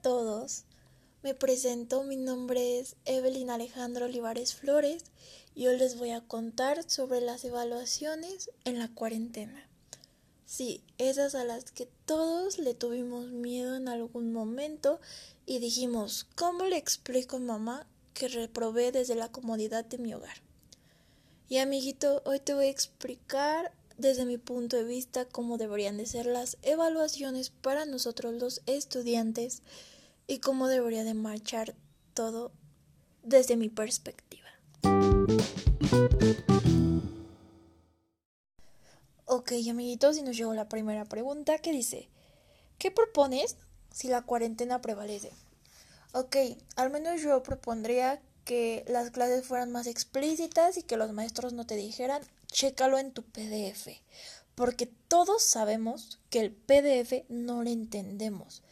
todos, me presento, mi nombre es Evelyn Alejandro Olivares Flores y hoy les voy a contar sobre las evaluaciones en la cuarentena. Sí, esas a las que todos le tuvimos miedo en algún momento y dijimos, ¿cómo le explico a mamá que reprobé desde la comodidad de mi hogar? Y amiguito, hoy te voy a explicar desde mi punto de vista cómo deberían de ser las evaluaciones para nosotros los estudiantes y cómo debería de marchar todo desde mi perspectiva. Ok, amiguitos, y nos llegó la primera pregunta que dice, ¿qué propones si la cuarentena prevalece? Ok, al menos yo propondría que las clases fueran más explícitas y que los maestros no te dijeran chécalo en tu PDF, porque todos sabemos que el PDF no lo entendemos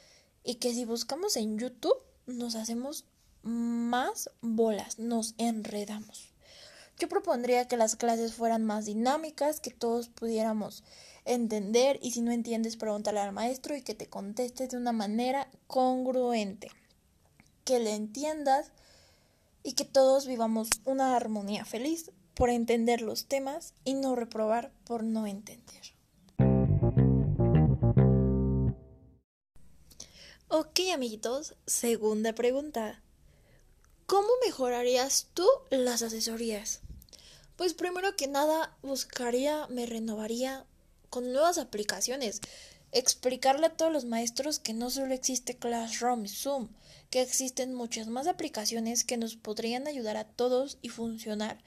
y que si buscamos en YouTube nos hacemos más bolas, nos enredamos. Yo propondría que las clases fueran más dinámicas, que todos pudiéramos entender y si no entiendes pregúntale al maestro y que te conteste de una manera congruente, que le entiendas y que todos vivamos una armonía feliz por entender los temas y no reprobar por no entender. Ok, amiguitos, segunda pregunta. ¿Cómo mejorarías tú las asesorías? Pues primero que nada buscaría, me renovaría con nuevas aplicaciones. Explicarle a todos los maestros que no solo existe Classroom y Zoom, que existen muchas más aplicaciones que nos podrían ayudar a todos y funcionar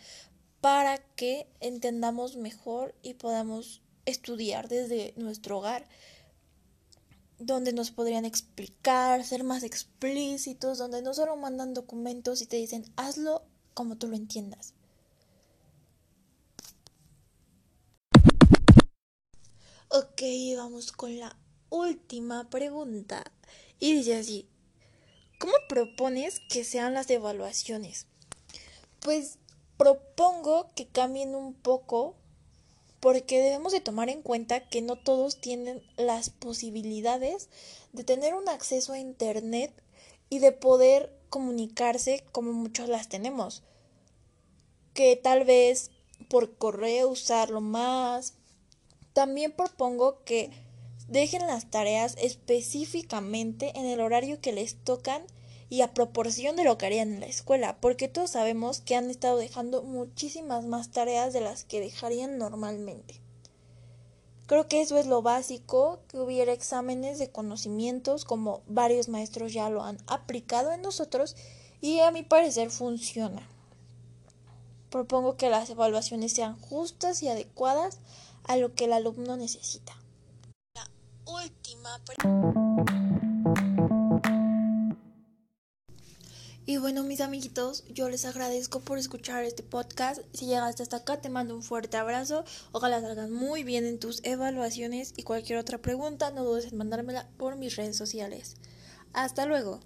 para que entendamos mejor y podamos estudiar desde nuestro hogar, donde nos podrían explicar, ser más explícitos, donde no solo mandan documentos y te dicen hazlo como tú lo entiendas. Ok, vamos con la última pregunta. Y dice así, ¿cómo propones que sean las evaluaciones? Pues propongo que cambien un poco porque debemos de tomar en cuenta que no todos tienen las posibilidades de tener un acceso a internet y de poder comunicarse como muchos las tenemos. Que tal vez por correo usarlo más. También propongo que dejen las tareas específicamente en el horario que les tocan y a proporción de lo que harían en la escuela, porque todos sabemos que han estado dejando muchísimas más tareas de las que dejarían normalmente. Creo que eso es lo básico, que hubiera exámenes de conocimientos como varios maestros ya lo han aplicado en nosotros y a mi parecer funciona. Propongo que las evaluaciones sean justas y adecuadas a lo que el alumno necesita. La última Y bueno, mis amiguitos, yo les agradezco por escuchar este podcast. Si llegaste hasta acá, te mando un fuerte abrazo. Ojalá salgan muy bien en tus evaluaciones y cualquier otra pregunta, no dudes en mandármela por mis redes sociales. Hasta luego.